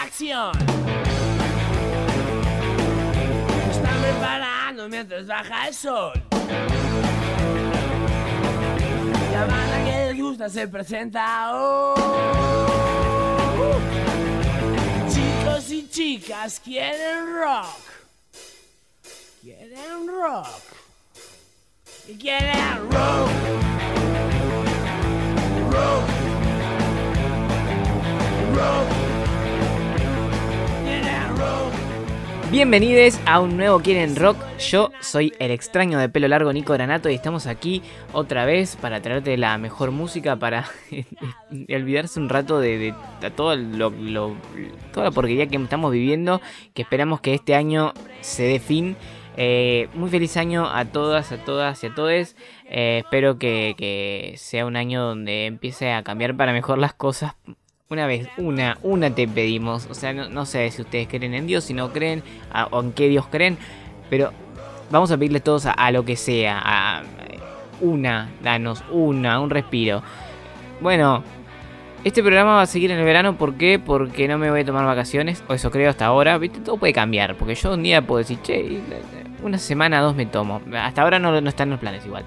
¿dónde está la acción? Están preparando mientras baja el sol. La banda que les gusta se presenta hoy. Chicos y chicas quieren rock. Quieren rock. Y quieren rock. Rock. Rock. Bienvenidos a un nuevo Quieren Rock. Yo soy el extraño de pelo largo Nico Granato y estamos aquí otra vez para traerte la mejor música para olvidarse un rato de, toda la porquería que estamos viviendo, que esperamos que este año se dé fin. Eh, muy feliz año a todas, a todas y a todos. Eh, espero que sea un año donde empiece a cambiar para mejor las cosas una vez, una, una te pedimos. O sea, no, no sé si ustedes creen en Dios, si no creen, a- o en qué Dios creen. Pero vamos a pedirle todos a, lo que sea. A, una, danos una, un respiro. Bueno, este programa va a seguir en el verano. ¿Por qué? Porque no me voy a tomar vacaciones. O eso creo hasta ahora. ¿Viste? Todo puede cambiar. Porque yo un día puedo decir, che, una semana, dos me tomo. Hasta ahora no, no están los planes igual.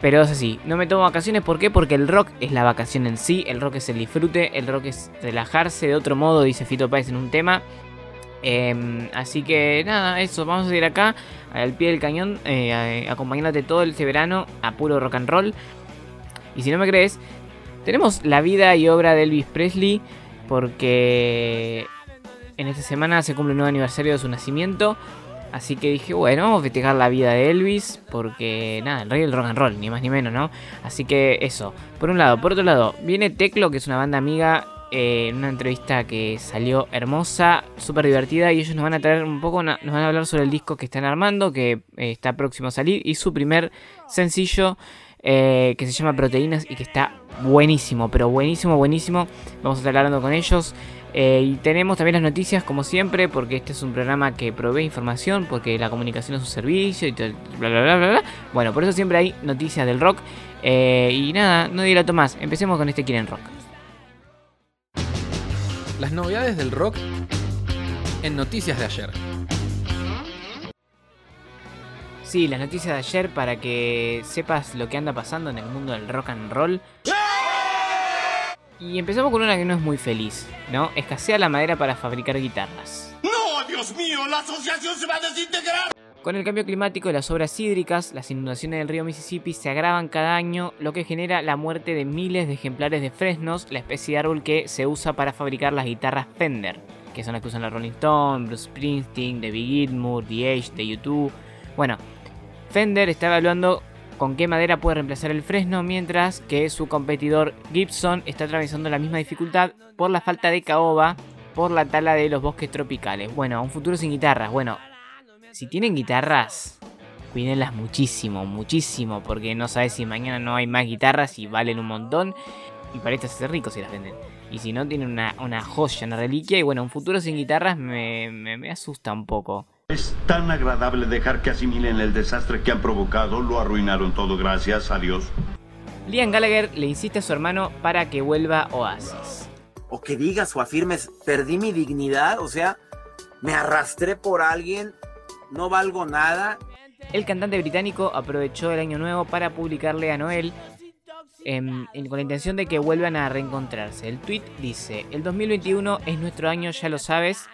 Pero es así, no me tomo vacaciones, ¿por qué? Porque el rock es la vacación en sí, el rock es el disfrute, el rock es relajarse de otro modo, dice Fito Páez en un tema. Em, así que nada, eso, vamos a seguir acá, al pie del cañón, eh, a- acompañándote todo este verano a puro rock and roll. Y si no me crees, tenemos la vida y obra de Elvis Presley, porque en esta semana se cumple un nuevo aniversario de su nacimiento. Así que dije, bueno, vamos a festejar la vida de Elvis, porque nada, el rey del rock and roll, ni más ni menos, ¿no? Así que eso, por un lado. Por otro lado, viene Teclo, que es una banda amiga, eh, en una entrevista que salió hermosa, súper divertida, y ellos nos van a traer un poco, nos van a hablar sobre el disco que están armando, que eh, está próximo a salir, y su primer sencillo, eh, que se llama Proteínas, y que está buenísimo, pero buenísimo, buenísimo. Vamos a estar hablando con ellos. Eh, y tenemos también las noticias como siempre, porque este es un programa que provee información, porque la comunicación es un servicio y todo, bla bla bla bla bla. Bueno, por eso siempre hay noticias del rock. Eh, y nada, no dilato más, empecemos con este Quieren Rock. Las novedades del rock en noticias de ayer. Sí, las noticias de ayer para que sepas lo que anda pasando en el mundo del rock and roll. Y empezamos con una que no es muy feliz, ¿no? Escasea la madera para fabricar guitarras. ¡No, Dios mío! ¡La asociación se va a desintegrar! Con el cambio climático y las obras hídricas, las inundaciones del río Mississippi se agravan cada año, lo que genera la muerte de miles de ejemplares de fresnos, la especie de árbol que se usa para fabricar las guitarras Fender, que son las que usan la Rolling Stone, Bruce Springsteen, David Gilmour, The Age, de YouTube. Bueno, Fender está evaluando con qué madera puede reemplazar el fresno, mientras que su competidor Gibson está atravesando la misma dificultad por la falta de caoba por la tala de los bosques tropicales. Bueno, un futuro sin guitarras. Bueno, si tienen guitarras, cuídenlas muchísimo, muchísimo, porque no sabes si mañana no hay más guitarras y valen un montón. Y para estas ser ricos si las venden. Y si no, tienen una, una joya, una reliquia. Y bueno, un futuro sin guitarras me, me- me asusta un poco. Es tan agradable dejar que asimilen el desastre que han provocado. Lo arruinaron todo, gracias a Dios. Liam Gallagher le insiste a su hermano para que vuelva Oasis. o que digas o afirmes, perdí mi dignidad, o sea, me arrastré por alguien, no valgo nada. El cantante británico aprovechó el año nuevo para publicarle a Noel em, con la intención de que vuelvan a reencontrarse. El tweet dice, el 2021 es nuestro año, ya lo sabes.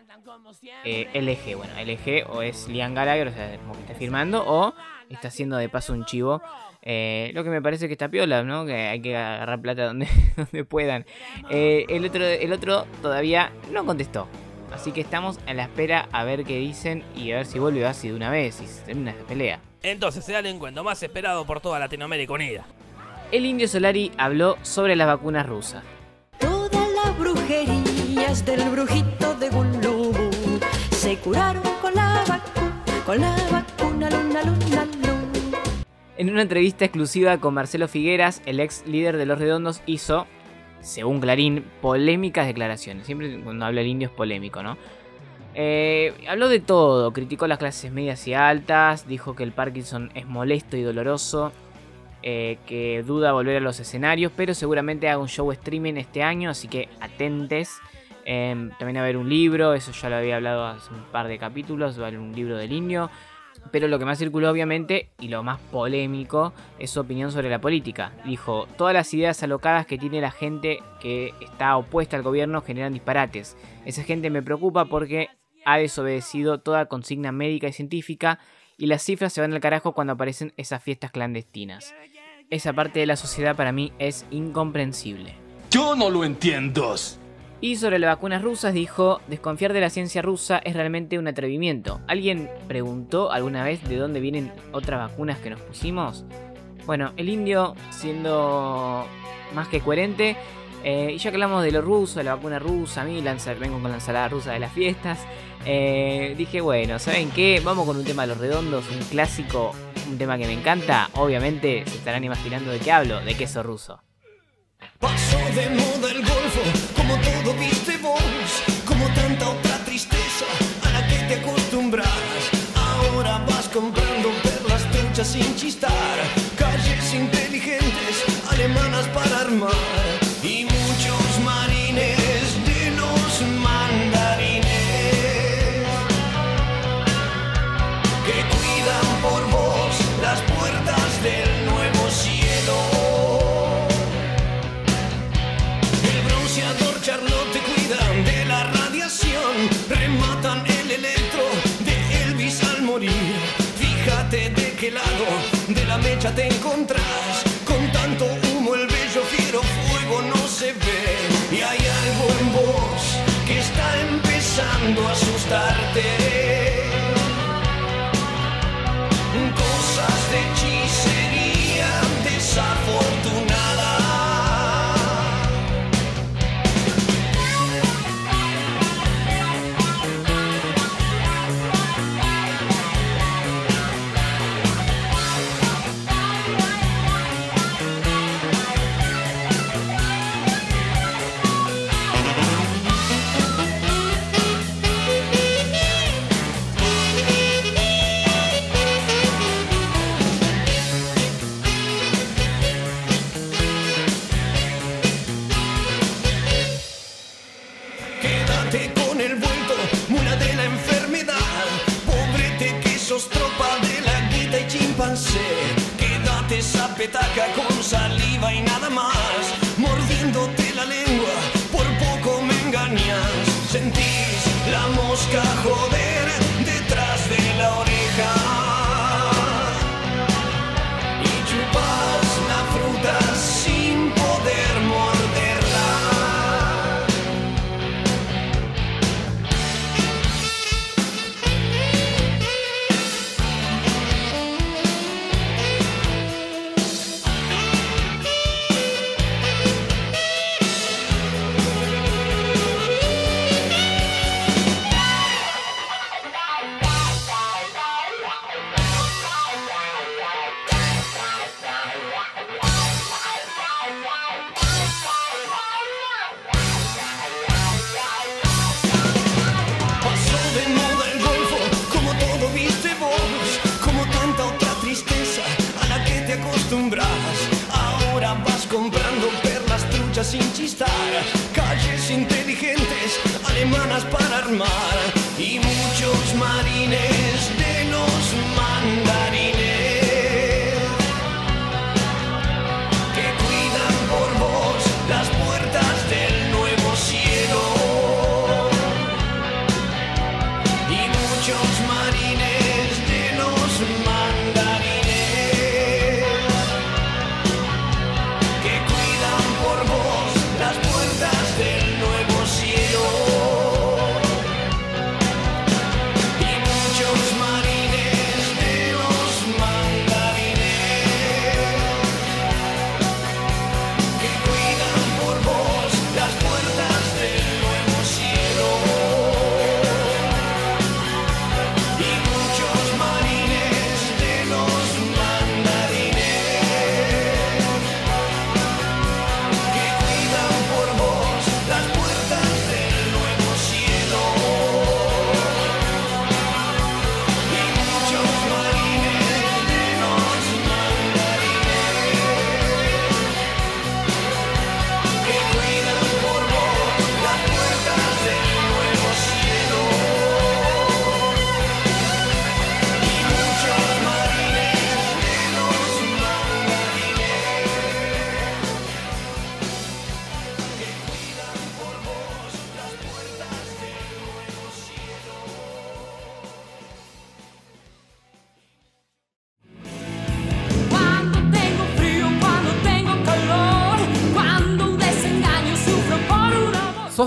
Eh, LG, bueno, LG o es Liam Gallagher, o sea, como que está firmando, o está haciendo de paso un chivo. Eh, lo que me parece que está piola, ¿no? Que hay que agarrar plata donde, donde puedan. Eh, el, otro, el otro todavía no contestó. Así que estamos a la espera a ver qué dicen y a ver si vuelve así de una vez y se termina esta pelea. Entonces se da el encuentro más esperado por toda Latinoamérica Unida. El indio Solari habló sobre las vacunas rusas. Todas las brujerías del brujito de Gulubú se curaron con la vacuna. En una entrevista exclusiva con Marcelo Figueras, el ex líder de Los Redondos hizo, según Clarín, polémicas declaraciones. Siempre cuando habla el indio es polémico, ¿no? Eh, habló de todo, criticó las clases medias y altas, dijo que el Parkinson es molesto y doloroso, eh, que duda volver a los escenarios, pero seguramente haga un show streaming este año, así que atentes. Em, también va a haber un libro, eso ya lo había hablado hace un par de capítulos, va a haber un libro del indio. Pero lo que más circuló obviamente y lo más polémico es su opinión sobre la política. Dijo, todas las ideas alocadas que tiene la gente que está opuesta al gobierno generan disparates. Esa gente me preocupa porque ha desobedecido toda consigna médica y científica y las cifras se van al carajo cuando aparecen esas fiestas clandestinas. Esa parte de la sociedad para mí es incomprensible. Yo no lo entiendo. Y sobre las vacunas rusas dijo, desconfiar de la ciencia rusa es realmente un atrevimiento. ¿Alguien preguntó alguna vez de dónde vienen otras vacunas que nos pusimos? Bueno, el indio, siendo más que coherente, eh, y ya que hablamos de lo ruso, de la vacuna rusa, a mí lanza- vengo con la ensalada rusa de las fiestas, eh, dije, bueno, ¿saben qué? Vamos con un tema de los redondos, un clásico, un tema que me encanta. Obviamente se estarán imaginando de qué hablo, de queso ruso. Pasó de moda el golfo, todo viste vos, como tanta otra tristeza a la que te acostumbras. Ahora vas comprando perlas truchas sin chistar, calles inteligentes, alemanas para armar, de la mecha te encontrás, con tanto humo el bello fiero fuego no se ve. Y hay algo en vos que está empezando a asustarte. Cosas de hechicería desafortunada. Alemanas para armar, y muchos marines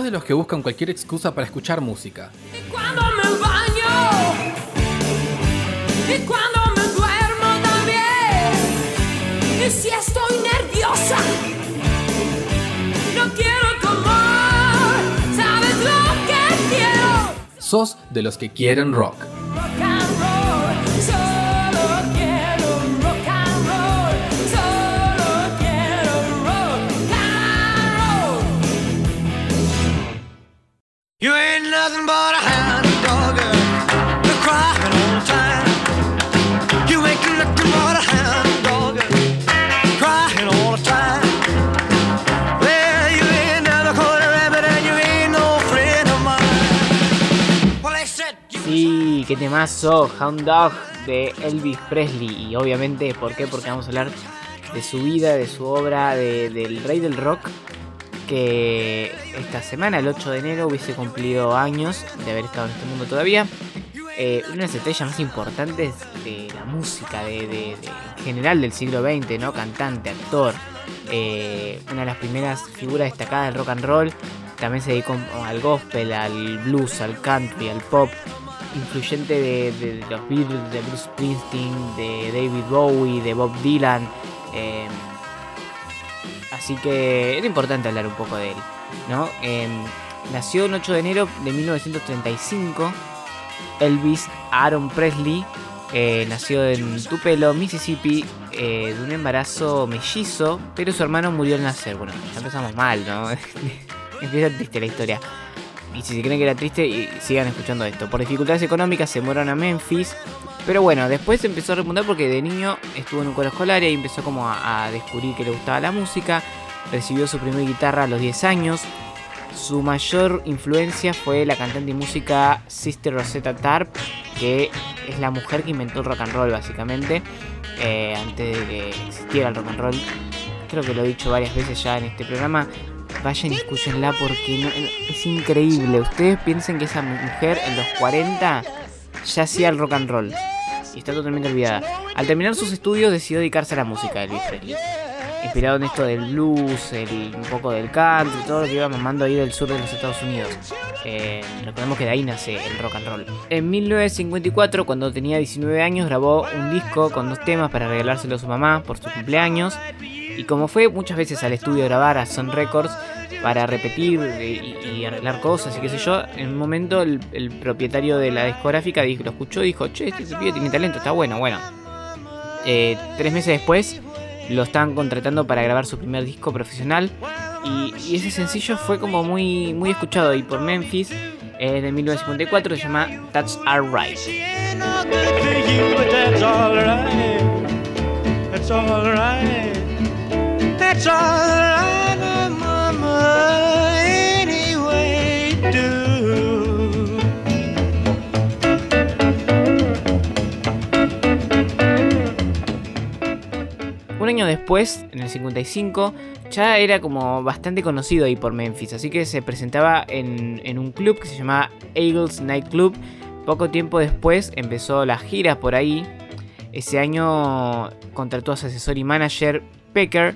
de los que buscan cualquier excusa para escuchar música? Cuando me baño y cuando me duermo también. Y si estoy nerviosa, no quiero comer. ¿Sabes lo que quiero? ¿Sos de los que quieren rock? Nothing but a hound dog, girl. You're crying all the time. You ain't nothing but a hound dog, girl. Crying all the time. Well, you ain't never caught a rabbit and you ain't no friend of mine. Well, they said you Sí, qué temazo, Hound Dog de Elvis Presley. Y obviamente, ¿por qué? Porque vamos a hablar de su vida, de su obra, de- del rey del rock. Que esta semana, el 8 de enero, hubiese cumplido años de haber estado en este mundo todavía. Eh, una de las estrellas más importantes de la música, de, en general del siglo XX, ¿no? Cantante, actor. eh, una de las primeras figuras destacadas del rock and roll. También se dedicó al gospel, al blues, al country, al pop influyente de, de los Beatles, de Bruce Springsteen, de David Bowie, de Bob Dylan. eh, así que era importante hablar un poco de él. ¿no? Eh, nació el 8 de enero de 1935. Elvis Aaron Presley eh, nació en Tupelo, Mississippi, eh, de un embarazo mellizo, pero su hermano murió al nacer. Bueno, ya empezamos mal, ¿no? Empieza triste la historia. Y si se creen que era triste, sigan escuchando esto. Por dificultades económicas se mudaron a Memphis. Pero bueno, después empezó a repuntar porque de niño estuvo en un coro escolar y empezó como a, a descubrir que le gustaba la música. Recibió su primera guitarra a los 10 años. Su mayor influencia fue la cantante y música Sister Rosetta Tarp, que es la mujer que inventó el rock and roll básicamente, eh, antes de que existiera el rock and roll. Creo que lo he dicho varias veces ya en este programa. Vayan y escúchenla porque no- es increíble. Ustedes piensen que esa mujer en los 40 ya hacía el rock and roll. Y está totalmente olvidada. Al terminar sus estudios decidió dedicarse a la música Elvis Presley. Inspirado en esto del blues, el- un poco del country, todo lo que iba mamando ahí del sur de los Estados Unidos. Eh, recordemos que de ahí nace el rock and roll. En 1954, cuando tenía 19 años, grabó un disco con dos temas para regalárselo a su mamá por su cumpleaños. Y como fue muchas veces al estudio a grabar a Sun Records para repetir eh, y, arreglar cosas y qué sé yo, en un momento el, el propietario de la discográfica lo escuchó y dijo, che, este pibe tiene talento, está bueno, bueno. Eh, tres meses después lo estaban contratando para grabar su primer disco profesional y, ese sencillo fue como muy, muy escuchado y por Memphis eh, de 1954 se llama That's Alright. ain't Un año después, en el 55, ya era como bastante conocido ahí por Memphis, así que se presentaba en, en un club que se llamaba Eagles Night Club. Poco tiempo después empezó las giras por ahí. Ese año contrató a su asesor y manager Pecker.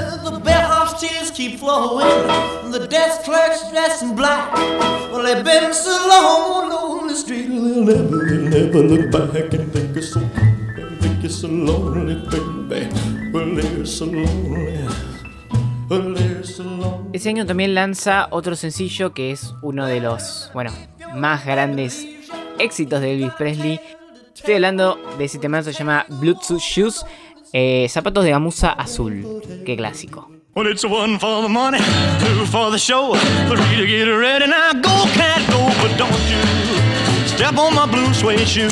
the bellhop's tears keep flowing, the desk clerk's dressed black. Ese año también lanza otro sencillo que es uno de los, bueno, más grandes éxitos de Elvis Presley. Estoy hablando de ese tema que se llama Bluetooth Shoes, eh, zapatos de gamuza azul. Qué clásico. Well, it's one for the money, two for the show, three to get ready. Now go, cat, go, but don't you step on my blue suede.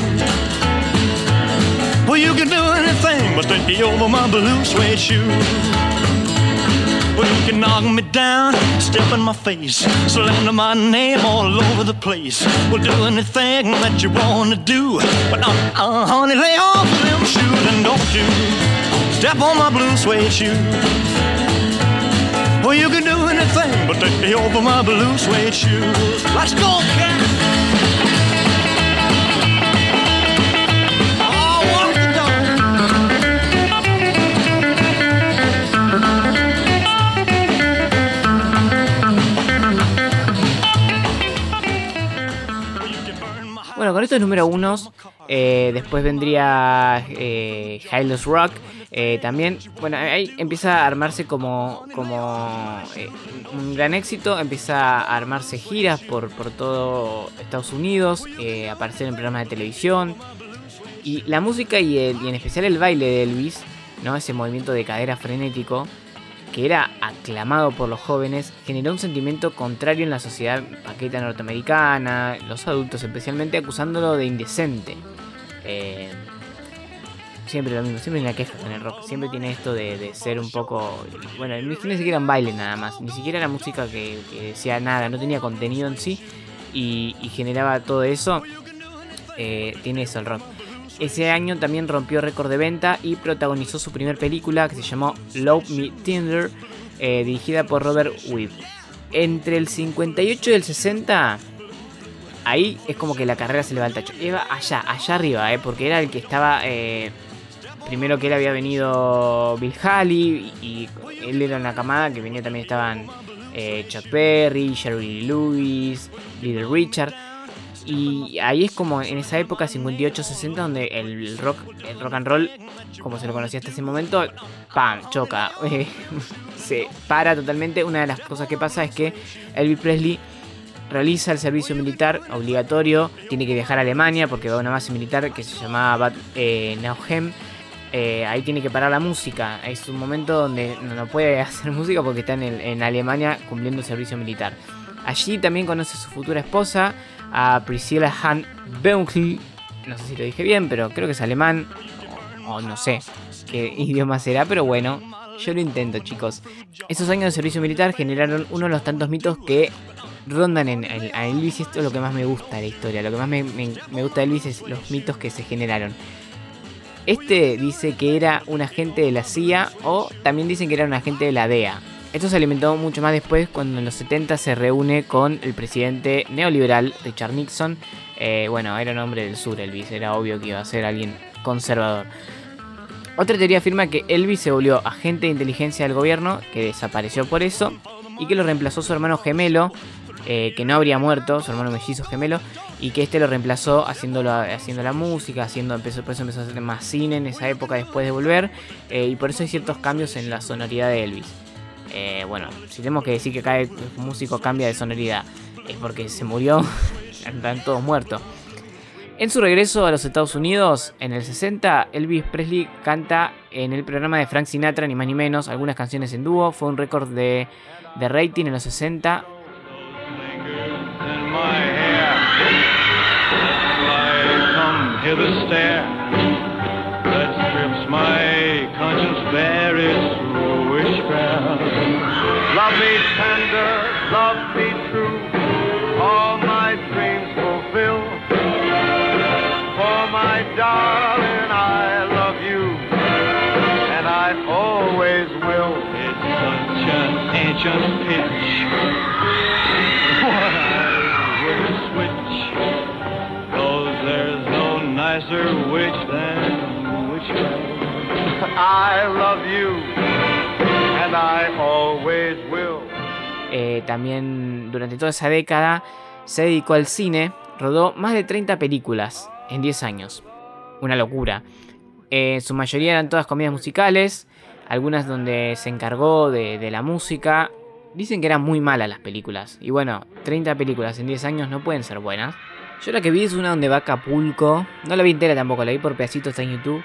Well, you can do anything but stay over my blue suede. Well, you can knock me down, step in my face, slander my name all over the place. Well, do anything that you wanna do, but uh, uh, honey, lay off them shoes and don't you step on my blue suede shoe. Well, you can do anything but take me over my blue suede shoes. Let's go, cat. Bueno, con estos número unos, eh, después vendría eh, Highlands Rock. eh, también, bueno, ahí empieza a armarse como, como eh, un gran éxito. Empieza a armarse giras por, por todo Estados Unidos, eh, aparecer en programas de televisión. Y la música y, el- y en especial el baile de Elvis, ¿no? ese movimiento de cadera frenético, que era aclamado por los jóvenes, generó un sentimiento contrario en la sociedad paqueta norteamericana, los adultos especialmente acusándolo de indecente. Eh, siempre lo mismo, siempre hay una queja con el rock, siempre tiene esto de, de ser un poco... Bueno, ni ni siquiera un baile nada más, ni siquiera era música que, que decía nada, no tenía contenido en sí y, y generaba todo eso. Eh, tiene eso el rock. Ese año también rompió récord de venta y protagonizó su primer película que se llamó Love Me Tender, eh, dirigida por Robert Wibb. Entre el 58 y el 60, ahí es como que la carrera se le va. Iba allá, allá arriba, eh, porque era el que estaba. eh, primero que él había venido Bill Haley y, él era una camada que venía también estaban eh, Chuck Berry, Jerry Lewis, Little Richard. Y ahí es como en esa época 58-60 donde el rock, el rock and roll, como se lo conocía hasta ese momento, ¡pam! choca. se para totalmente. Una de las cosas que pasa es que Elvis Presley realiza el servicio militar obligatorio, tiene que viajar a Alemania porque va a una base militar que se llamaba Bad eh, Nauheim. Eh, ahí tiene que parar la música. Es un momento donde no, puede hacer música porque está en, el- en Alemania cumpliendo servicio militar. Allí también conoce a su futura esposa, a Priscilla Han Beunkel. No sé si lo dije bien, pero creo que es alemán. O, no sé qué idioma será, pero bueno, yo lo intento, chicos. Esos años de servicio militar generaron uno de los tantos mitos que rondan en, en- a Elvis. Esto es lo que más me gusta de la historia. Lo que más me- me gusta de Elvis es los mitos que se generaron. Este dice que era un agente de la CIA o también dicen que era un agente de la DEA. Esto se alimentó mucho más después cuando en los 70 se reúne con el presidente neoliberal Richard Nixon. Eh, bueno, era un hombre del sur Elvis, era obvio que iba a ser alguien conservador. Otra teoría afirma que Elvis se volvió agente de inteligencia del gobierno, que desapareció por eso, y que lo reemplazó su hermano gemelo, eh, que no habría muerto, su hermano mellizo gemelo, y que este lo reemplazó haciéndolo, haciendo la música, haciendo, empezó, por eso empezó a hacer más cine en esa época después de volver, eh, y por eso hay ciertos cambios en la sonoridad de Elvis. Eh, bueno, si tenemos que decir que cada músico cambia de sonoridad, es porque se murió, están todos muertos. En su regreso a los Estados Unidos, en el 60, Elvis Presley canta en el programa de Frank Sinatra, ni más ni menos, algunas canciones en dúo. Fue un récord de, de rating en los 60. In my hair. I come hither stare that strips my conscience bare its witchcraft. Love me tender, love me true, all my dreams fulfill. For my darling, I love you, and I always will. It's such an ancient pitch. What I wouldn't switch, 'cause there's no nicer witch than witchcraft. I love you, Eh, también durante toda esa década se dedicó al cine. Rodó más de 30 películas en 10 años. Una locura. Eh, su mayoría eran todas comedias musicales. Algunas donde se encargó de, la música. Dicen que eran muy malas las películas. Y bueno, 30 películas en 10 años no pueden ser buenas. Yo la que vi es una donde va Acapulco. No la vi entera tampoco, la vi por pedacitos en YouTube.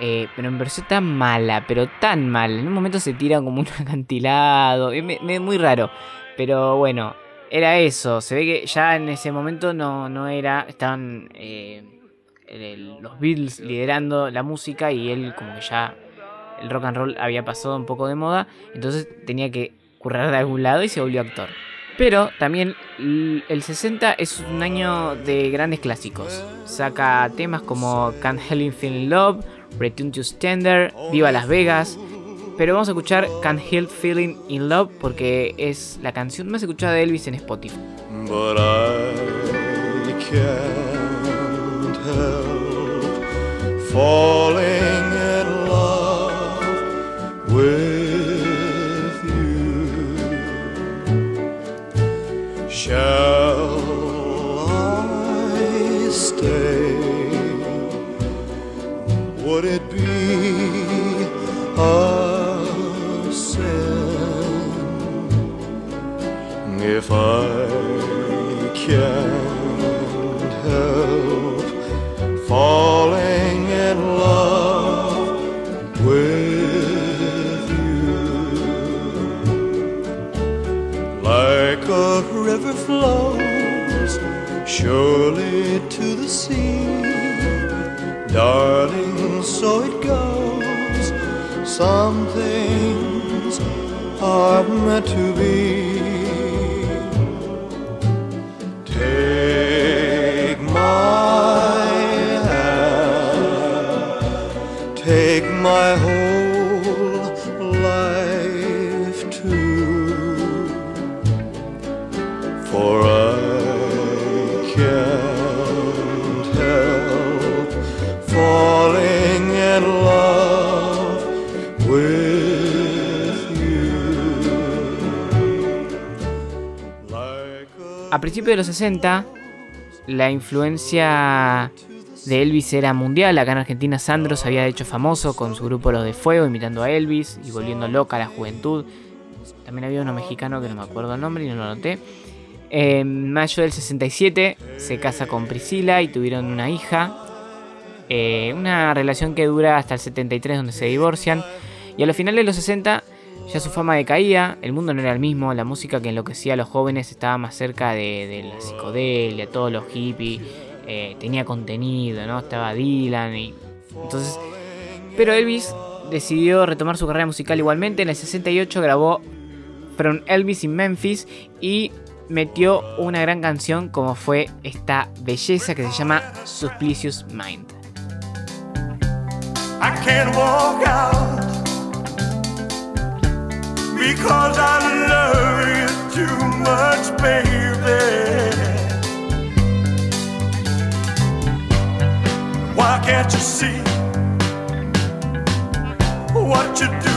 Eh, pero me pareció tan mala, pero tan mal. En un momento se tira como un acantilado. Es muy raro. Pero bueno, era eso. Se ve que ya en ese momento no, no era. Estaban eh, el- los Beatles liderando la música y él como que ya el rock and roll había pasado un poco de moda. Entonces tenía que currar de algún lado y se volvió actor. Pero también el 60 es un año de grandes clásicos. Saca temas como Can't Help in Love, Return to Standard, Viva Las Vegas. Pero vamos a escuchar Can't Help Feeling in Love porque es la canción más escuchada de Elvis en Spotify. But I can't help falling in love with you. Shall If I can't help falling in love with you, like a river flows surely to the sea, darling, so it goes. Some things are meant to de los 60, la influencia de Elvis era mundial. Acá en Argentina, Sandro se había hecho famoso con su grupo Los de Fuego, imitando a Elvis y volviendo loca a la juventud. También había uno mexicano que no me acuerdo el nombre y no lo anoté. En mayo del 67 se casa con Priscila y tuvieron una hija. Eh, una relación que dura hasta el 73 donde se divorcian. Y a los finales de los 60 ya su fama decaía, el mundo no era el mismo, la música que enloquecía a los jóvenes estaba más cerca de, la psicodelia, todos los hippies, eh, tenía contenido, ¿no? Estaba Dylan y... Entonces... Pero Elvis decidió retomar su carrera musical igualmente, en el 68 grabó From Elvis in Memphis y metió una gran canción como fue esta belleza que se llama Suspicious Mind. I can't walk out because I love you too much, baby. Why can't you see what you're doing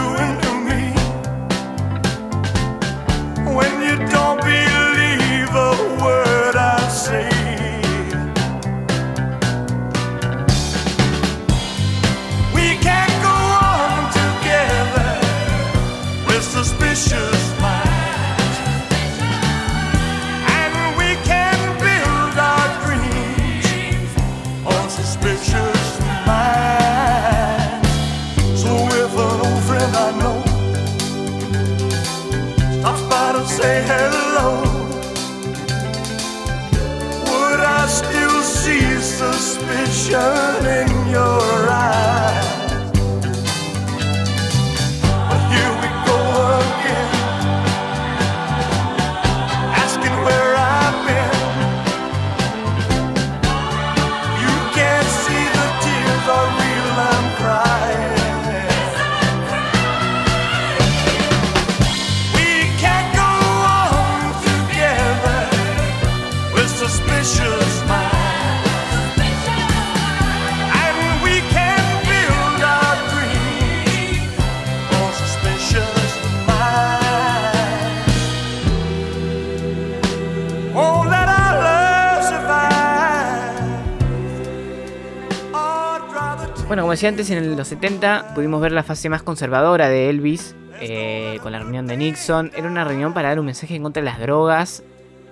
Bueno, como decía antes, en los 70 pudimos ver la fase más conservadora de Elvis eh, con la reunión de Nixon. Era una reunión para dar un mensaje en contra de las drogas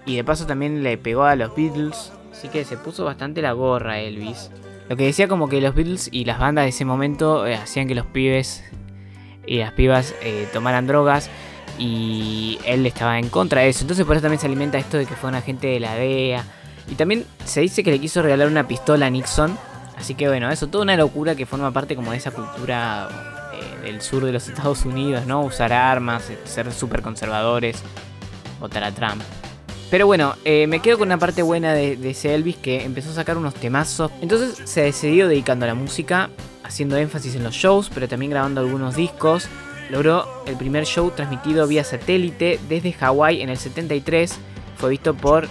y de paso también le pegó a los Beatles. Así que se puso bastante la gorra Elvis. Lo que decía como que los Beatles y las bandas de ese momento eh, hacían que los pibes y las pibas eh, tomaran drogas y él estaba en contra de eso. Entonces por eso también se alimenta esto de que fue un agente de la DEA. Y también se dice que le quiso regalar una pistola a Nixon. Así que bueno, eso toda una locura que forma parte como de esa cultura eh, del sur de los Estados Unidos, ¿no? Usar armas, eh, ser súper conservadores, votar a Trump. Pero bueno, eh, me quedo con una parte buena de, de ese Elvis que empezó a sacar unos temazos. Entonces se decidió dedicando a la música, haciendo énfasis en los shows, pero también grabando algunos discos. Logró el primer show transmitido vía satélite desde Hawái en el 73. Fue visto por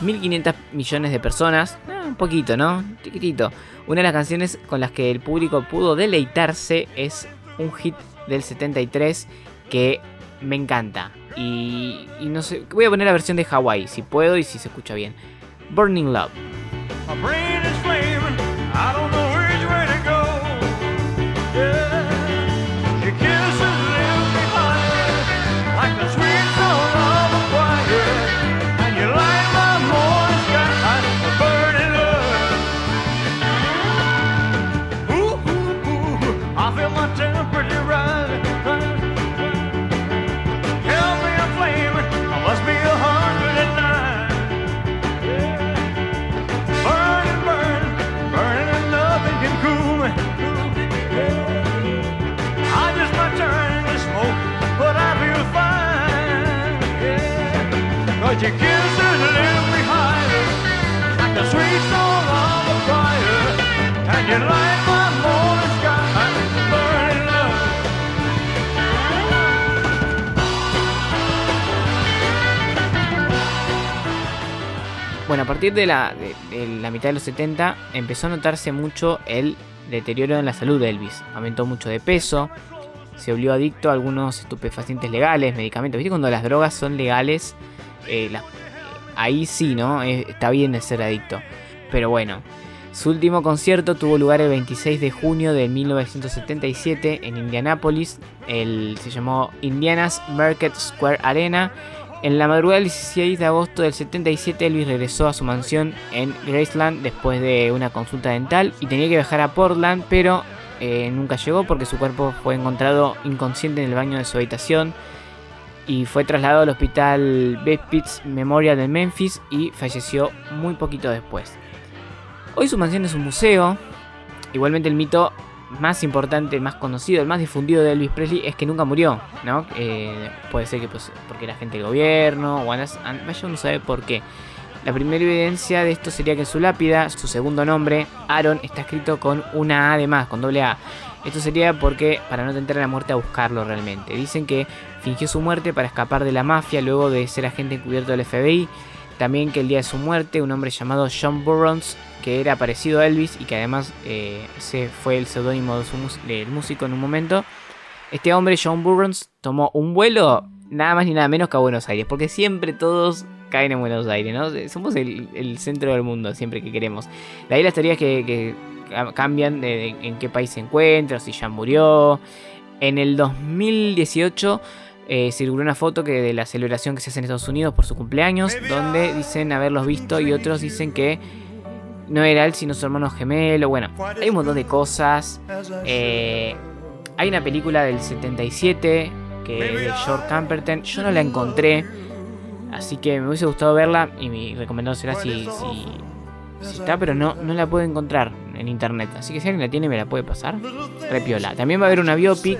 1.500 millones de personas. Ah, un poquito, ¿no? Chiquitito. Una de las canciones con las que el público pudo deleitarse es un hit del 73 que me encanta. Y, y no sé, voy a poner la versión de Hawái, si puedo y si se escucha bien. Burning Love. Bueno, a partir de la, de la mitad de los 70 empezó a notarse mucho el deterioro en la salud de Elvis. Aumentó mucho de peso, se volvió adicto a algunos estupefacientes legales, medicamentos. ¿Viste cuando las drogas son legales? Eh, las- ahí sí, ¿no? Eh, está bien de ser adicto. Pero bueno, su último concierto tuvo lugar el 26 de junio de 1977 en Indianápolis. El, se llamó Indiana's Market Square Arena. En la madrugada del 16 de agosto del 77, Elvis regresó a su mansión en Graceland después de una consulta dental y tenía que viajar a Portland, pero eh, nunca llegó porque su cuerpo fue encontrado inconsciente en el baño de su habitación y fue trasladado al hospital Beth Pitts Memorial de Memphis y falleció muy poquito después. Hoy su mansión es un museo. Igualmente el mito más importante, más conocido, el más difundido de Elvis Presley es que nunca murió, ¿no? Eh, puede ser que pues, porque era agente del gobierno o andas- an- vaya uno sabe por qué. La primera evidencia de esto sería que su lápida, su segundo nombre, Aaron, está escrito con una A de más, con doble A. Esto sería porque para no tentar la muerte a buscarlo realmente. Dicen que fingió su muerte para escapar de la mafia luego de ser agente encubierto del FBI. También que el día de su muerte, un hombre llamado John Burroughs, que era parecido a Elvis y que además eh, ese fue el seudónimo del músico en un momento. Este hombre, John Burroughs, tomó un vuelo nada más ni nada menos que a Buenos Aires, porque siempre todos caen en Buenos Aires, ¿no? Somos el, centro del mundo siempre que queremos. De ahí las teorías que, cambian de, de en qué país se encuentra, si ya murió. En el 2018 eh, circuló una foto que de la celebración que se hace en Estados Unidos por su cumpleaños, donde dicen haberlos visto y otros dicen que no era él, sino su hermano gemelo. Bueno, hay un montón de cosas. Eh, hay una película del 77 que es de George Camperton. Yo no la encontré. Así que me hubiese gustado verla y mi recomendado será si, si, si está, pero no, no la puedo encontrar en internet. Así que si alguien la tiene me la puede pasar. Repiola. También va a haber una biopic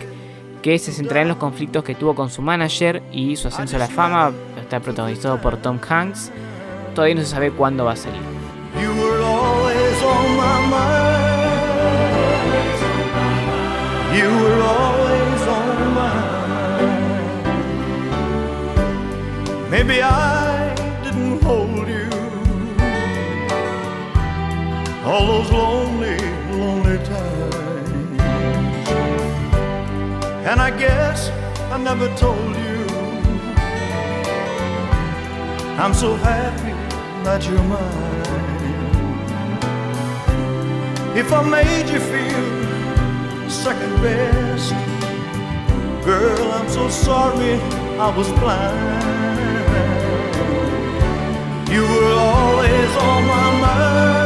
que se centrará en los conflictos que tuvo con su manager y su ascenso a la fama. Está protagonizado por Tom Hanks. Todavía no se sabe cuándo va a salir. All those lonely, lonely times. And I guess I never told you I'm so happy that you're mine. If I made you feel second best, girl, I'm so sorry I was blind. You were always on my mind.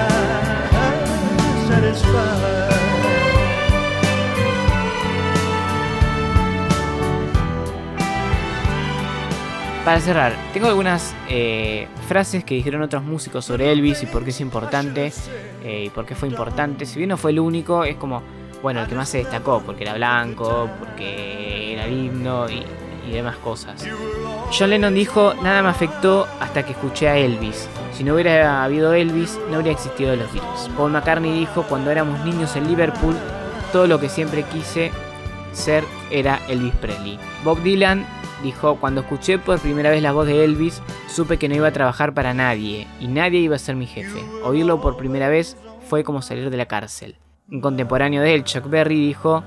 Para cerrar, tengo algunas eh, frases que dijeron otros músicos sobre Elvis y por qué es importante eh, y por qué fue importante. Si bien no fue el único, es como, bueno, el que más se destacó, porque era blanco, porque era himno y, y demás cosas. John Lennon dijo, nada me afectó hasta que escuché a Elvis. Si no hubiera habido Elvis, no habría existido los Beatles. Paul McCartney dijo, cuando éramos niños en Liverpool, todo lo que siempre quise ser era Elvis Presley. Bob Dylan dijo, cuando escuché por primera vez la voz de Elvis, supe que no iba a trabajar para nadie y nadie iba a ser mi jefe. Oírlo por primera vez fue como salir de la cárcel. Un contemporáneo de él, Chuck Berry, dijo,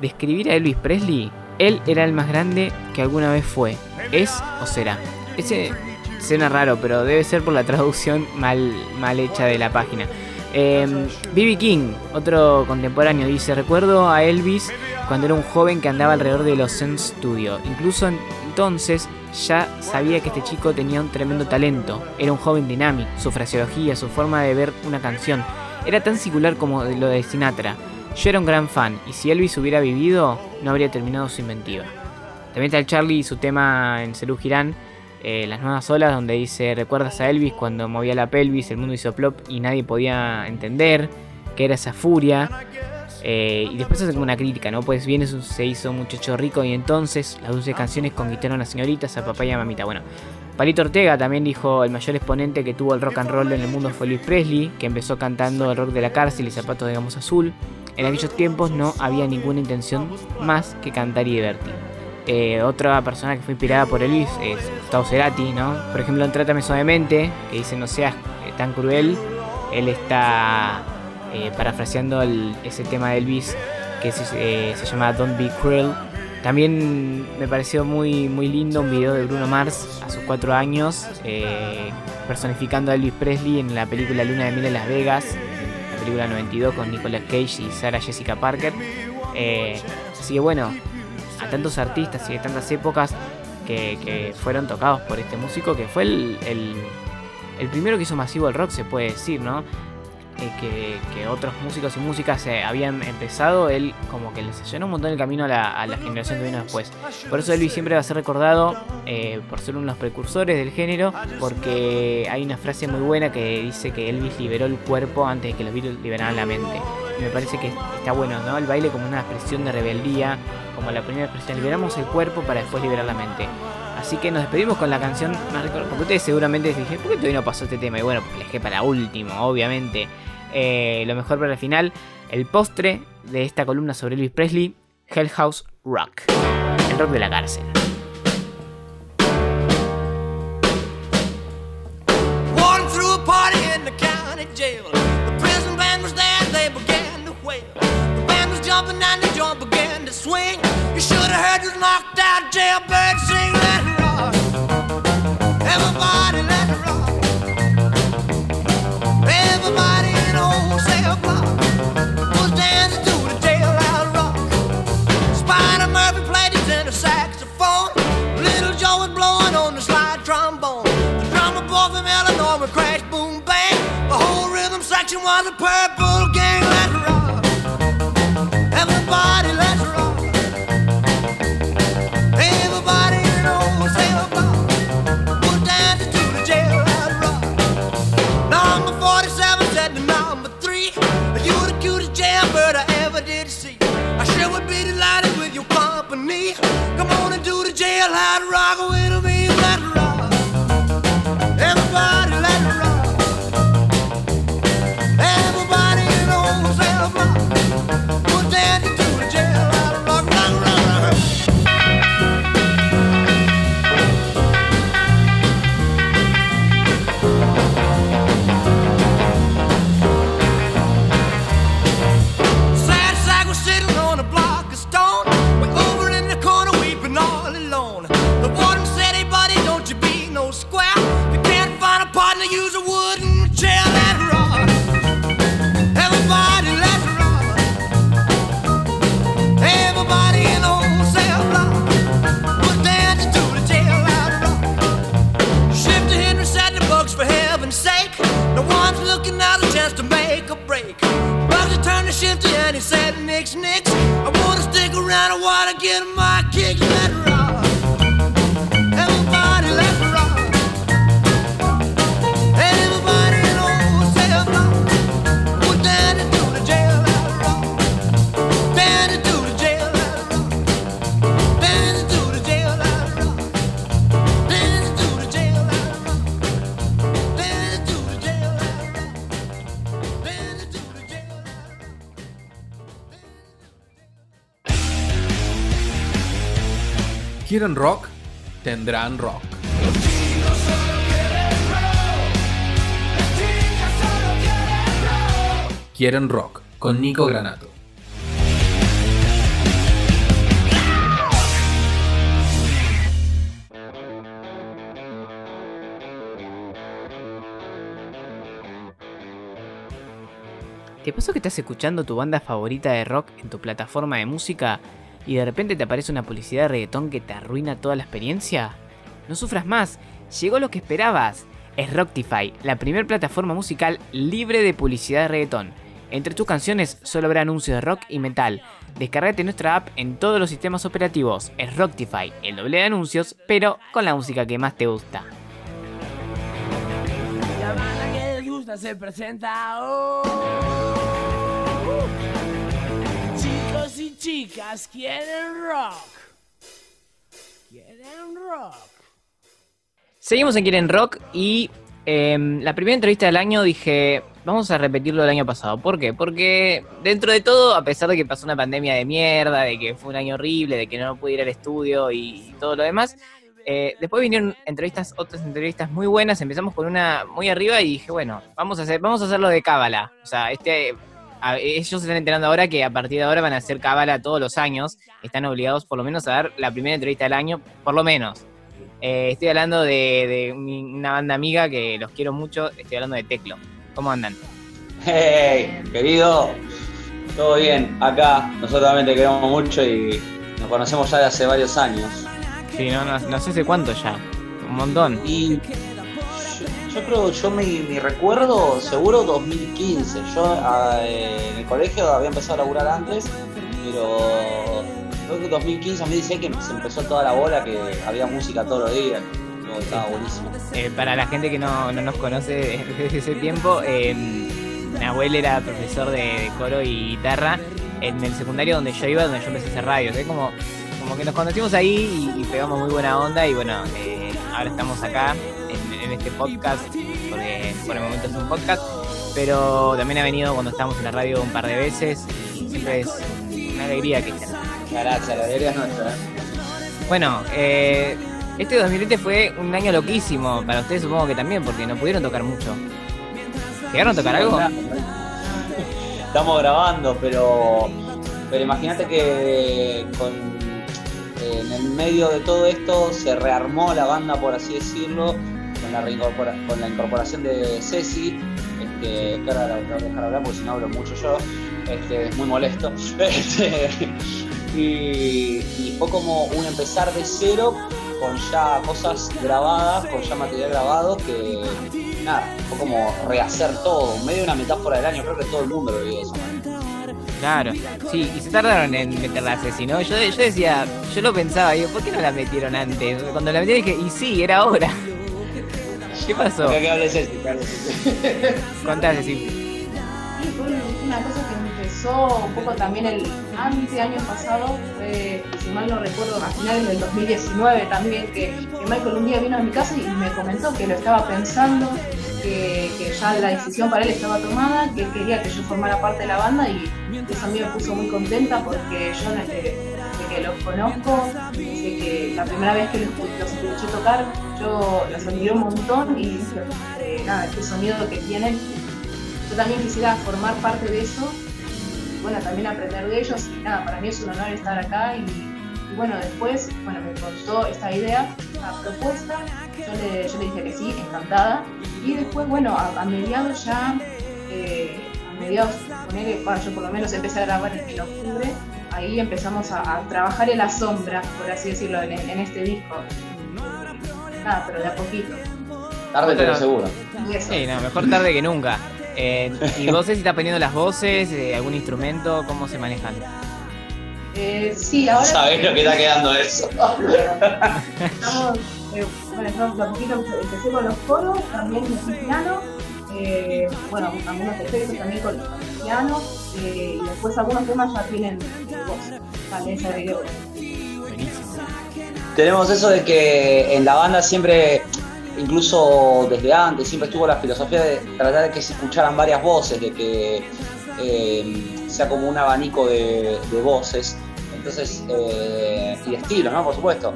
describir a Elvis Presley, él era el más grande que alguna vez fue, es o será. Ese suena raro, pero debe ser por la traducción mal, mal hecha de la página. B.B. King, otro contemporáneo, dice, recuerdo a Elvis cuando era un joven que andaba alrededor de los Zen Studio. Incluso entonces ya sabía que este chico tenía un tremendo talento. Era un joven dinámico, su fraseología, su forma de ver una canción. Era tan singular como lo de Sinatra. Yo era un gran fan, y si Elvis hubiera vivido, no habría terminado su inventiva. También está el Charlie y su tema en Cerú Girán, eh, Las Nuevas Olas, donde dice, ¿recuerdas a Elvis cuando movía la pelvis, el mundo hizo plop y nadie podía entender qué era esa furia? Eh, y después hace como una crítica, ¿no? Pues bien se hizo muchacho rico y entonces las dulces canciones conquistaron a las señoritas, a papá y a mamita. Bueno, Palito Ortega también dijo el mayor exponente que tuvo el rock and roll en el mundo fue Luis Presley, que empezó cantando el rock de la cárcel y zapatos de gamos azul. En aquellos tiempos no había ninguna intención más que cantar y divertir. Eh, otra persona que fue inspirada por Elvis es Gustavo Cerati, ¿no? Por ejemplo en Trátame Suavemente, que dice no seas eh, tan cruel, él está eh, parafraseando ese tema de Elvis que se, eh, se llama Don't Be Cruel. También me pareció muy, muy lindo un video de Bruno Mars a sus cuatro años, personificando a Elvis Presley en la película Luna de Miel en Las Vegas, la película 92 con Nicolas Cage y Sarah Jessica Parker. Así que bueno, a tantos artistas y de tantas épocas que, fueron tocados por este músico, que fue el, el- primero que hizo masivo el rock, se puede decir, ¿no? Eh, que, otros músicos y músicas habían empezado, él como que les llenó un montón el camino a la, a la generación que vino después. Por eso Elvis siempre va a ser recordado eh, por ser uno de los precursores del género, porque hay una frase muy buena que dice que Elvis liberó el cuerpo antes de que los Beatles liberaran la mente. Me parece que está bueno, ¿no? El baile como una expresión de rebeldía, la primera expresión, liberamos el cuerpo para después liberar la mente. Así que nos despedimos con la canción más. Porque ustedes seguramente se dijeron, ¿por qué todavía no pasó este tema? Y bueno, la dejé para último, obviamente. Eh, lo mejor para el final, el postre de esta columna sobre Elvis Presley, Hell House Rock. El rock de la cárcel. They jumping and the joint began to swing. You should have heard this knocked out jailbird sing, let it rock. Everybody let it rock. Everybody in the whole cell block was dancing to the jailhouse rock. Spider Murphy played his tenor saxophone. Little Joe was blowing on the slide trombone. The drummer boy from Illinois would crash, boom, bang. The whole rhythm section was a purple ¿Quieren rock? Tendrán rock. Quieren rock con Nico Granato. ¿Te pasó que estás escuchando tu banda favorita de rock en tu plataforma de música y de repente te aparece una publicidad de reggaetón que te arruina toda la experiencia? No sufras más, llegó lo que esperabas. Es Rocktify, la primera plataforma musical libre de publicidad de reggaetón. Entre tus canciones solo habrá anuncios de rock y metal. Descargate nuestra app en todos los sistemas operativos. Es Rocktify, el doble de anuncios, pero con la música que más te gusta. Chicas quieren rock. Quieren rock. Seguimos en Quieren Rock y em, la primera entrevista del año dije, vamos a repetirlo del año pasado. ¿Por qué? Porque dentro de todo, a pesar de que pasó una pandemia de mierda, de que fue un año horrible, de que no pude ir al estudio y todo lo demás, eh, después vinieron entrevistas, otras entrevistas muy buenas. Empezamos con una muy arriba y dije, bueno, vamos a hacer, vamos a hacerlo de cábala. O sea, este, a- ellos se están enterando ahora que a partir de ahora van a hacer cábala todos los años. Están obligados por lo menos a dar la primera entrevista del año, por lo menos. Eh, estoy hablando de, una banda amiga que los quiero mucho. Estoy hablando de Teclo. ¿Cómo andan? Hey, querido, todo bien. Acá nosotros también te queremos mucho y nos conocemos ya de hace varios años. Sí, no, no, no sé hace cuánto ya. Un montón. Y yo, creo, yo mi, mi recuerdo, seguro 2015. Yo ah, eh, en el colegio había empezado a laburar antes, pero creo que 2015, 2016 que se empezó toda la bola, que había música todos los días. Todo estaba buenísimo. Eh, para la gente que no, no nos conoce desde ese tiempo, eh, Nahuel era profesor de, coro y guitarra en el secundario donde yo iba, donde yo empecé a hacer radio. Es como, como que nos conocimos ahí y, pegamos muy buena onda y bueno, eh, ahora estamos acá este podcast, porque por el momento es un podcast, pero también ha venido cuando estábamos en la radio un par de veces y siempre es una alegría que estén. Gracias, la alegría es nuestra. ¿eh? Bueno, eh, este 2020 fue un año loquísimo. Para ustedes supongo que también, porque no pudieron tocar mucho. ¿Llegaron a tocar algo? Estamos grabando, pero, pero imagínate que con, en el medio de todo esto se rearmó la banda, por así decirlo, la, con la incorporación de Ceci, este, que ahora la voy a dejar hablar porque si no hablo mucho yo, este, es muy molesto. Este, y, fue como un empezar de cero con ya cosas grabadas, con ya material grabado que nada, fue como rehacer todo, medio una metáfora del año, creo que todo el mundo lo vivió de. Claro, sí, y se tardaron en meterla a Ceci, ¿no? Yo, yo decía, yo lo pensaba, digo, ¿por qué no la metieron antes? Cuando la metieron dije, y sí, era ahora. ¿Qué pasó? Que hable Ceci, que hable Ceci. Contá, Ceci. Sí, fue una cosa que empezó un poco también el ante año pasado, fue, si mal no recuerdo, a finales del 2019 también, que, que Michael un día vino a mi casa y me comentó que lo estaba pensando, que, que ya la decisión para él estaba tomada, que él quería que yo formara parte de la banda y eso a mí me puso muy contenta porque yo desde que los conozco, desde que la primera vez que los, escu- los escuché tocar, yo los admiré un montón y eh, nada, este sonido que tienen yo también quisiera formar parte de eso y bueno, también aprender de ellos y nada, para mí es un honor estar acá y, bueno, después, bueno, me contó esta idea, esta propuesta, yo le, yo le dije que sí, encantada y después, bueno, a, mediados ya, eh, mediados, bueno, yo por lo menos empecé a grabar en octubre, ahí empezamos a, a trabajar en la sombra, por así decirlo, en, en este disco. Nada, pero de a poquito. Tarde pero seguro. Y eso. Sí, no, mejor tarde que nunca. Eh, ¿Y vos si estás aprendiendo las voces, eh, algún instrumento? ¿Cómo se manejan? Eh, sí, ahora. ¿Sabés lo que está quedando eso? Estamos, eh, bueno, de a poquito empecé con los coros, también con el piano, eh, bueno, algunos efectos también con con el piano, eh, y después algunos temas ya tienen voz, también se agregó. Tenemos eso de que en la banda siempre, incluso desde antes, siempre estuvo la filosofía de tratar de que se escucharan varias voces, de que eh, sea como un abanico de, de voces, entonces, y de estilos, ¿no? Por supuesto.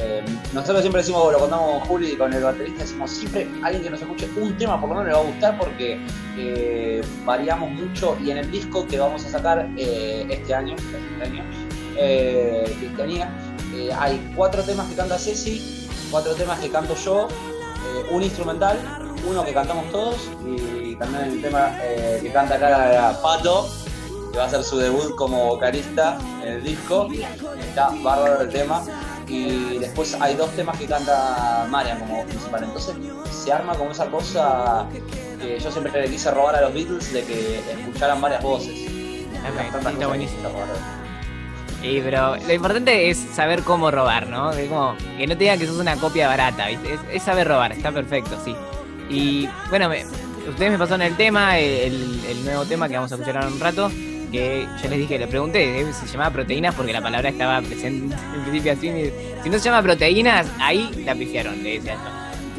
Eh, nosotros siempre decimos, lo contamos con Juli y con el baterista, decimos siempre alguien que nos escuche un tema por lo menos le va a gustar porque eh, variamos mucho y en el disco que vamos a sacar eh, este año, este año Cristianía, hay cuatro temas que canta Ceci, cuatro temas que canto yo, un instrumental, uno que cantamos todos y también el tema que canta acá Pato, que va a hacer su debut como vocalista en el disco. Está bárbaro el tema. Y después hay dos temas que canta Marian como principal. Entonces se arma como esa cosa que yo siempre le quise robar a los Beatles de que escucharan varias voces. Está buenísimo. Y pero lo importante es saber cómo robar, ¿no? Es como que no te digan que sos una copia barata, ¿viste? Es, es saber robar, está perfecto, sí. Y bueno, me- ustedes me pasaron el tema, el, el nuevo tema que vamos a escuchar ahora un rato, que yo les dije, le pregunté, eh, se llamaba proteínas porque la palabra estaba presente en principio así. Si no se llama proteínas, ahí la pifiaron, le decía yo.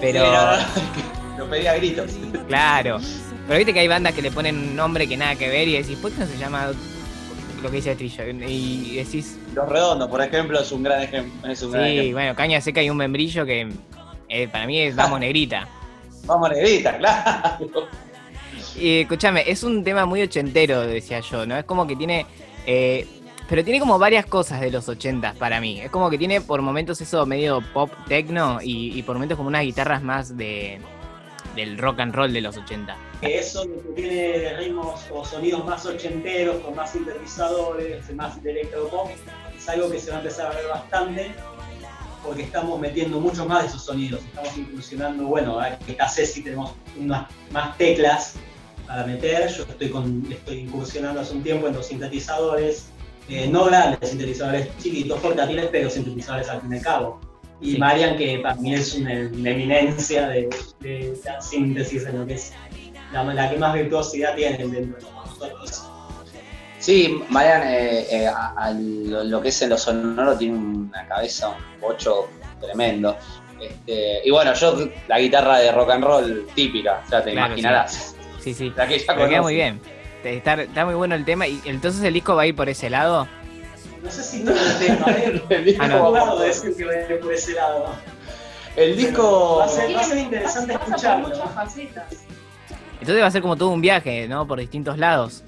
Pero, Lo pedí a gritos. claro. Pero viste que hay bandas que le ponen un nombre que nada que ver y decís, ¿por qué no se llama lo que dice Trillo? Y decís, Los redondos, por ejemplo, es un gran ejemplo. Es un gran Sí, ejemplo. bueno, caña seca y un membrillo que eh, para mí es Vamos Negrita. Vamos, negrita, claro. Y escúchame, es un tema muy ochentero, decía yo, ¿no? Es como que tiene. eh, pero tiene como varias cosas de los ochentas para mí. Es como que tiene por momentos eso medio pop techno y, por momentos como unas guitarras más de del rock and roll de los 80. que eso que tiene ritmos o sonidos más ochenteros, con más sintetizadores, más electropop, es algo que se va a empezar a ver bastante, porque estamos metiendo mucho más de esos sonidos, estamos incursionando, bueno, que está Ceci tenemos más teclas para meter, yo estoy, con, estoy incursionando hace un tiempo en los sintetizadores, eh, no grandes sintetizadores chiquitos, portátiles, pero sintetizadores al fin y al cabo. Y Sí. Marian, que para mí es una, una eminencia de, de la síntesis en lo que es la, la que más virtuosidad tiene dentro de nosotros. Sí, Marian, eh, eh, a- a lo, lo que es en lo sonoro tiene una cabeza, un bocho tremendo. Este, y bueno, yo la guitarra de rock and roll típica, ya te Claro, imaginarás. Sí, sí. La que ya Pero queda conoces. muy bien. Está, está muy bueno el tema. Y entonces el disco va a ir por ese lado. No sé si todo el tema, ¿eh? El disco, Ah, no. Decir que vaya por ese lado. el disco Va a ser, va a ser interesante Pasa escucharlo. muchas facetas. Entonces va a ser como todo un viaje, ¿no? Por distintos lados.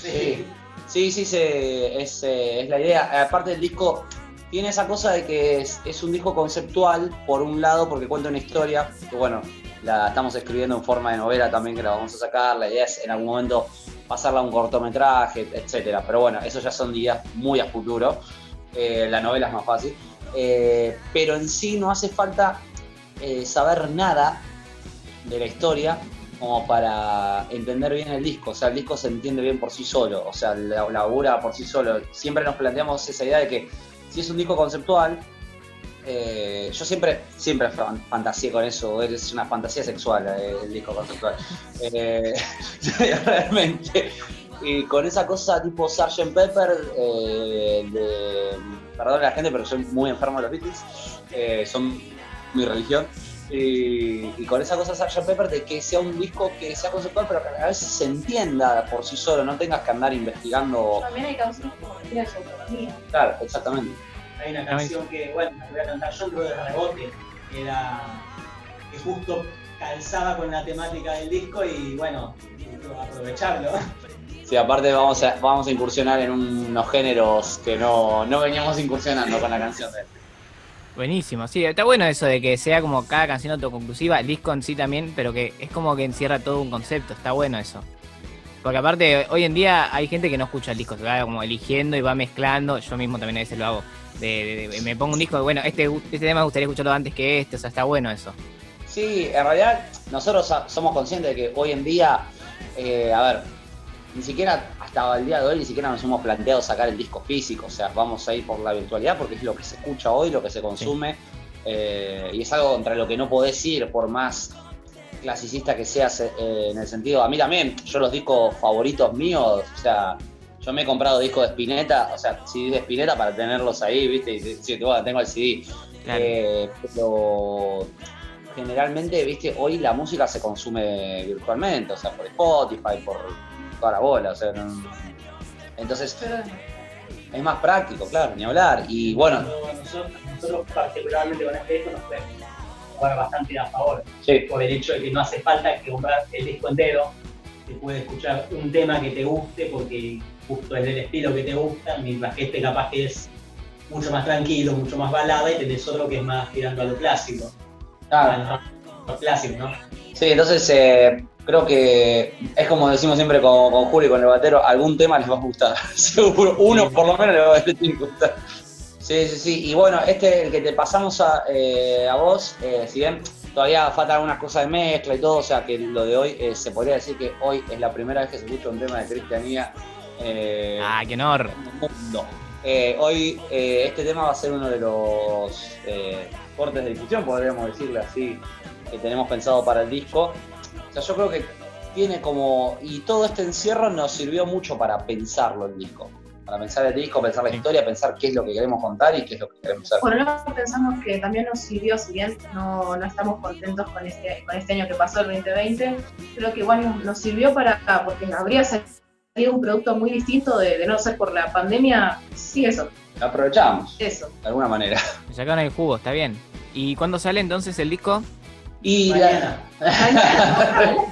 Sí, sí, sí, se- es, eh, es la idea. Aparte el disco tiene esa cosa de que es, es un disco conceptual, por un lado, porque cuenta una historia, que bueno, la estamos escribiendo en forma de novela también, que la vamos a sacar. La idea es en algún momento pasarla a un cortometraje, etcétera. Pero bueno, eso ya son ideas muy a futuro. Eh, la novela es más fácil. Eh, pero en sí no hace falta eh, saber nada de la historia como para entender bien el disco. O sea, el disco se entiende bien por sí solo. O sea, la- labura por sí solo. Siempre nos planteamos esa idea de que si es un disco conceptual, eh, yo siempre, siempre fan- fantaseé con eso. Es una fantasía sexual eh, el disco conceptual. Eh, realmente. Y con esa cosa tipo Sgt. Pepper, eh, de, perdón a la gente, pero soy muy enfermo de los Beatles, eh, son mi religión. Y, y con esa cosa Sgt. Pepper de que sea un disco que sea conceptual, pero que a veces se entienda por sí solo, no tengas que andar investigando. También hay canciones que su autonomía. Claro, exactamente. Hay una canción que, bueno, la voy a cantar yo, pero de rebote, que era que justo calzaba con la temática del disco y bueno, aprovecharlo. Sí, aparte vamos a, vamos a incursionar en unos géneros que no, no veníamos incursionando con la canción de él. Buenísimo, sí, está bueno eso de que sea como cada canción autoconclusiva, el disco en sí también, pero que es como que encierra todo un concepto, está bueno eso. Porque aparte, hoy en día hay gente que no escucha el disco, se va como eligiendo y va mezclando, yo mismo también a veces lo hago. De, de- de- me pongo un disco, bueno, este, este tema me gustaría escucharlo antes que este, o sea, está bueno eso. Sí, en realidad nosotros somos conscientes de que hoy en día eh, a ver, ni siquiera hasta el día de hoy ni siquiera nos hemos planteado sacar el disco físico, o sea, vamos a ir por la virtualidad porque es lo que se escucha hoy, lo que se consume, eh, y es algo contra lo que no podés ir por más clasicista que seas eh, en el sentido, a mí también, yo los discos favoritos míos, o sea, yo me he comprado discos de Spinetta, o sea, CD de Spinetta para tenerlos ahí, ¿viste? Y bueno, tengo el CD. Eh, pero generalmente, ¿viste? Hoy la música se consume virtualmente, o sea, por Spotify, por toda la bola, o sea, no- entonces es más práctico, claro, ni hablar. Y bueno, Nosotros, nosotros particularmente con este disco nos puede jugar bastante a favor. Sí. Por el hecho de que no hace falta que comprar el disco entero. Te puedes escuchar un tema que te guste porque justo es del estilo que te gusta, mientras que este capaz que es mucho más tranquilo, mucho más balada y tenés otro que es más tirando a lo clásico. Claro. A lo clásico, ¿no? Sí, entonces eh, creo que es como decimos siempre con, con Julio y con el batero, algún tema les va a gustar. Seguro, uno por lo menos les va a gustar. Sí, sí, sí. Y bueno, este, el que te pasamos a, eh, a vos, eh, si bien todavía faltan algunas cosas de mezcla y todo, o sea que lo de hoy eh, se podría decir que hoy es la primera vez que se escucha un tema de Cristianía. Eh, Ah, qué honor. mundo. Eh, hoy este tema va a ser uno de los cortes de difusión, podríamos decirle así, que tenemos pensado para el disco. O sea, yo creo que tiene como. Y todo este encierro nos sirvió mucho para pensarlo el disco. Para pensar el disco, pensar la historia, pensar qué es lo que queremos contar y qué es lo que queremos hacer. Bueno, luego pensamos que también nos sirvió, si bien no, no estamos contentos con este, con este año que pasó, el 2020, creo que igual nos sirvió para, porque habría salido un producto muy distinto de, de no ser por la pandemia, sí, eso, Lo aprovechamos, eso. de alguna manera. Me sacaron el jugo, está bien. ¿Y cuándo sale entonces el disco? Y la,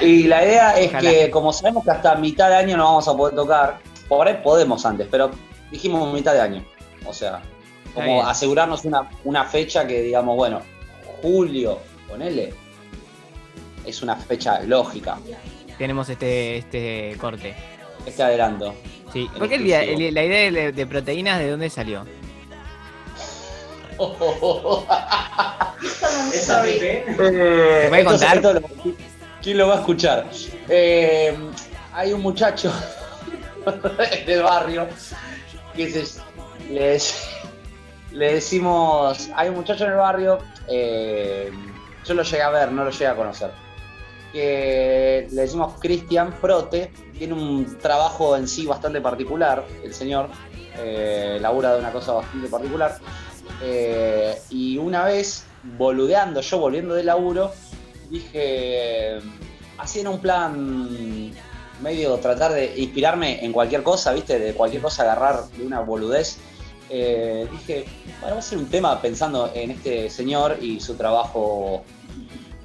y la idea es Ojalá. que, como sabemos que hasta mitad de año no vamos a poder tocar, por ahí podemos antes, pero dijimos mitad de año. O sea, como asegurarnos una, una fecha que digamos, bueno, julio, ponele, es una fecha lógica, Tenemos este, este corte. este adelanto. Sí. ¿Por qué el día- exclusivo. el- la idea de, de proteínas de dónde salió? Sorry. Eh, ¿Se puede esto- contar? esto lo- ¿Quién lo va a escuchar? Eh, hay un muchacho del barrio se, le, dec- le decimos, hay un muchacho en el barrio, eh, yo lo llegué a ver, no lo llegué a conocer, que le decimos Cristian Prote, tiene un trabajo en sí bastante particular, el señor, eh, labura de una cosa bastante particular, eh, y una vez, boludeando, yo volviendo de laburo, dije, así en un plan medio tratar de inspirarme en cualquier cosa, ¿viste? De cualquier cosa agarrar de una boludez. Eh, dije, bueno, va a ser un tema pensando en este señor y su trabajo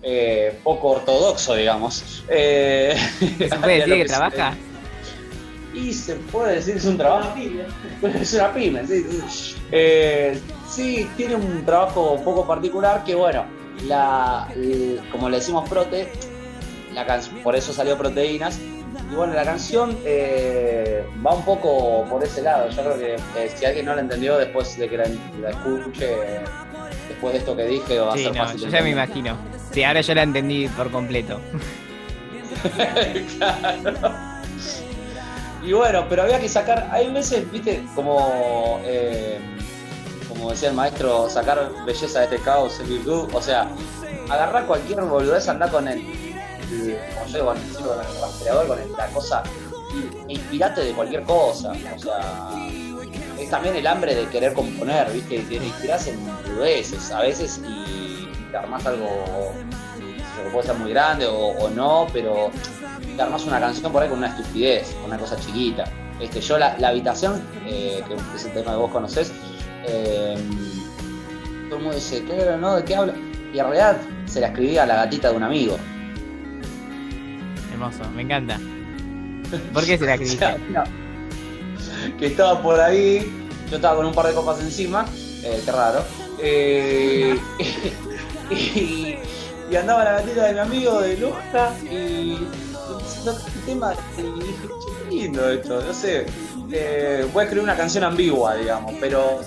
eh, poco ortodoxo, digamos. Eh, ¿Se puede decir que se- trabaja? y se puede decir que es un trabajo. Es una pyme, sí. sí. Eh, sí, tiene un trabajo poco particular que, bueno, la, como le decimos prote, la por eso salió proteínas. Y bueno, la canción eh, va un poco por ese lado. Yo creo que eh, si alguien no la entendió después de que la, la escuche, después de esto que dije, va a Sí, ser no, fácil. yo ya me imagino. Sí, ahora yo la entendí por completo. Claro. Y bueno, pero había que sacar, hay veces, viste, como, eh, como decía el maestro, sacar belleza de este caos en virtud, o sea, agarrar cualquier boludez, andar con el, como yo con sí, con el rastreador, con la cosa, inspirate de cualquier cosa, o sea, es también el hambre de querer componer, viste, de inspirarse en boludeces a veces y te armás algo que puede ser muy grande o, no, pero te armás una canción por ahí con una estupidez, con una cosa chiquita. Este, yo la, la habitación, eh, que es el tema que vos conocés, eh, todo el mundo dice, ¿qué, no? ¿De qué habla? Y en realidad se la escribía a la gatita de un amigo. Hermoso, me encanta. ¿Por qué se la O escribiste? sea, no. que estaba por ahí, yo estaba con un par de copas encima, eh, qué raro, eh, y, y andaba la gatita de mi amigo de Loja y tema y dije, qué lindo esto, no sé, eh, voy a escribir una canción ambigua, digamos, pero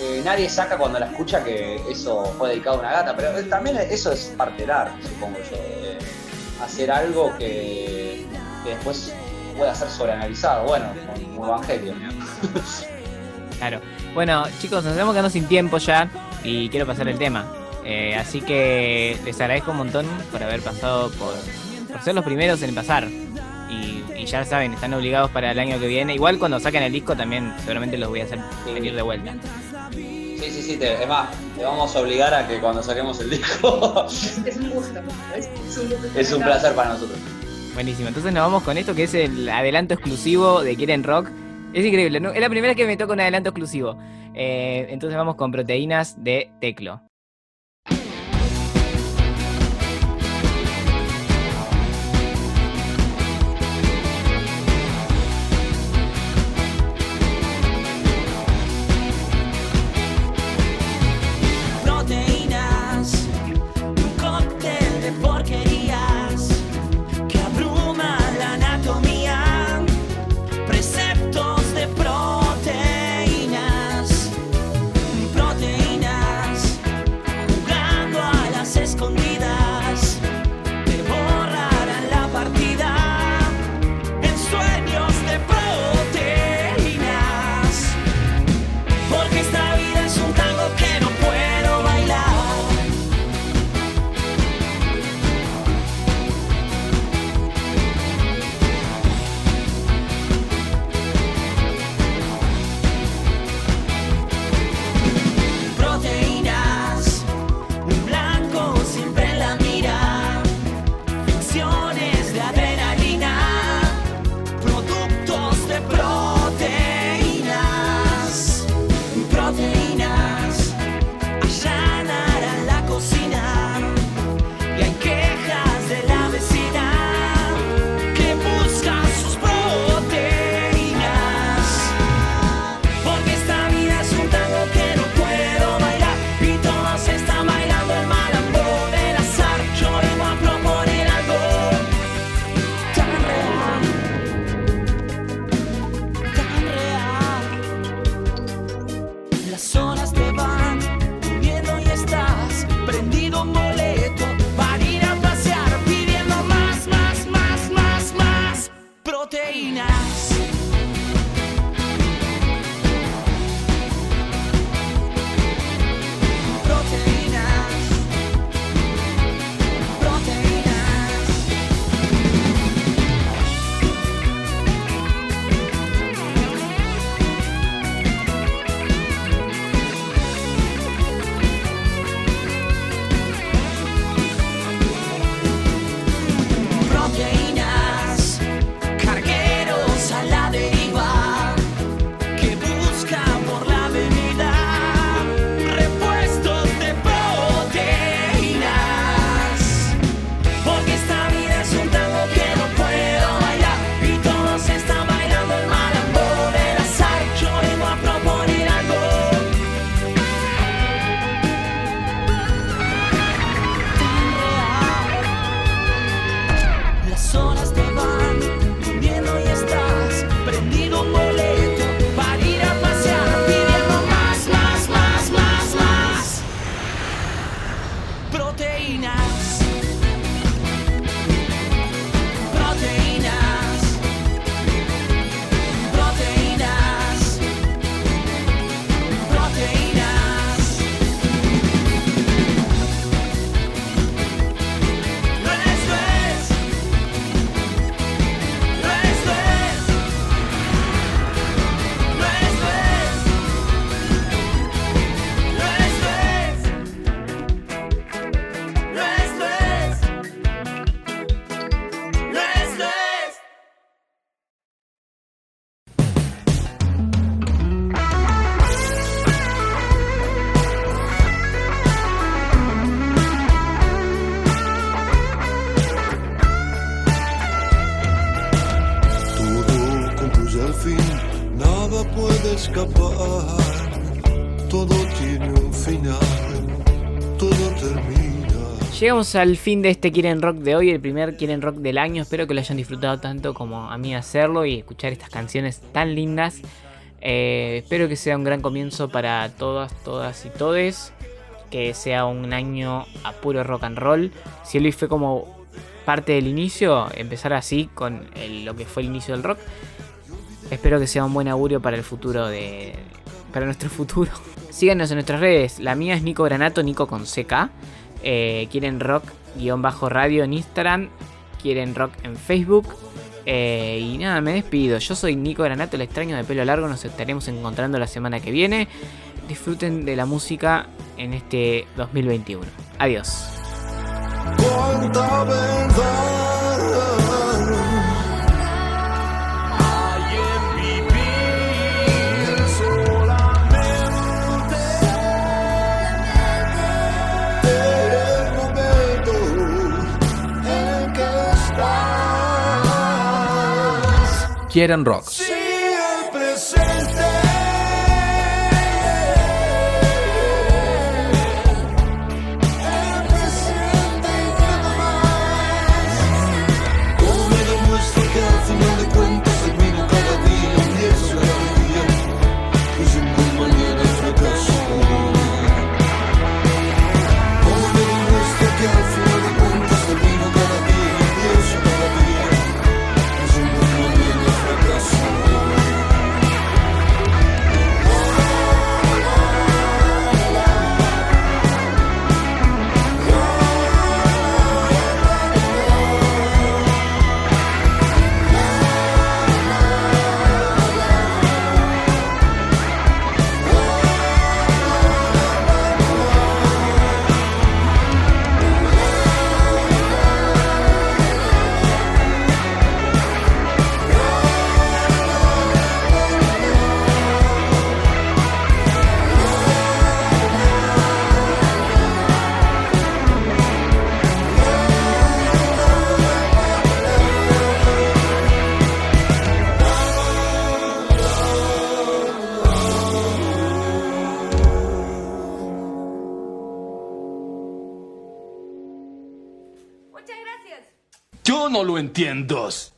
eh, nadie saca cuando la escucha que eso fue dedicado a una gata, pero también eso es parte del arte, supongo yo. Hacer algo que, que después pueda ser sobreanalizado. Bueno, como Evangelion. ¿no? Claro. Bueno, chicos, nos estamos quedando sin tiempo ya y quiero pasar el tema. Eh, así que les agradezco un montón por haber pasado por, por ser los primeros en pasar. Y, y ya saben, están obligados para el año que viene. Igual cuando saquen el disco también seguramente los voy a hacer venir de vuelta. Sí, sí, sí, te- es más, te vamos a obligar a que cuando saquemos el disco Es un gusto. Es, es un gusto. es un placer para nosotros. Buenísimo, entonces nos vamos con esto que es el adelanto exclusivo de Quieren Rock. Es increíble, ¿no? es la primera vez que me toca un adelanto exclusivo. Eh, entonces vamos con proteínas de Teclo. llegamos al fin de este Quieren Rock de hoy, el primer Quieren Rock del año. Espero que lo hayan disfrutado tanto como a mí hacerlo y escuchar estas canciones tan lindas. Eh, espero que sea un gran comienzo para todas, todas y todes. Que sea un año a puro rock and roll. Si Luis fue como parte del inicio, empezar así con lo que fue el inicio del rock. Espero que sea un buen augurio para el futuro de. para nuestro futuro. Síganos en nuestras redes. La mía es Nico Granato, Nico con CK. Eh, quieren rock-radio en Instagram, quieren rock en Facebook. Eh, y nada, me despido. Yo soy Nico Granato, el extraño de pelo largo. Nos estaremos encontrando la semana que viene. Disfruten de la música en este 2021. Adiós. Quieren Rock. entiendo.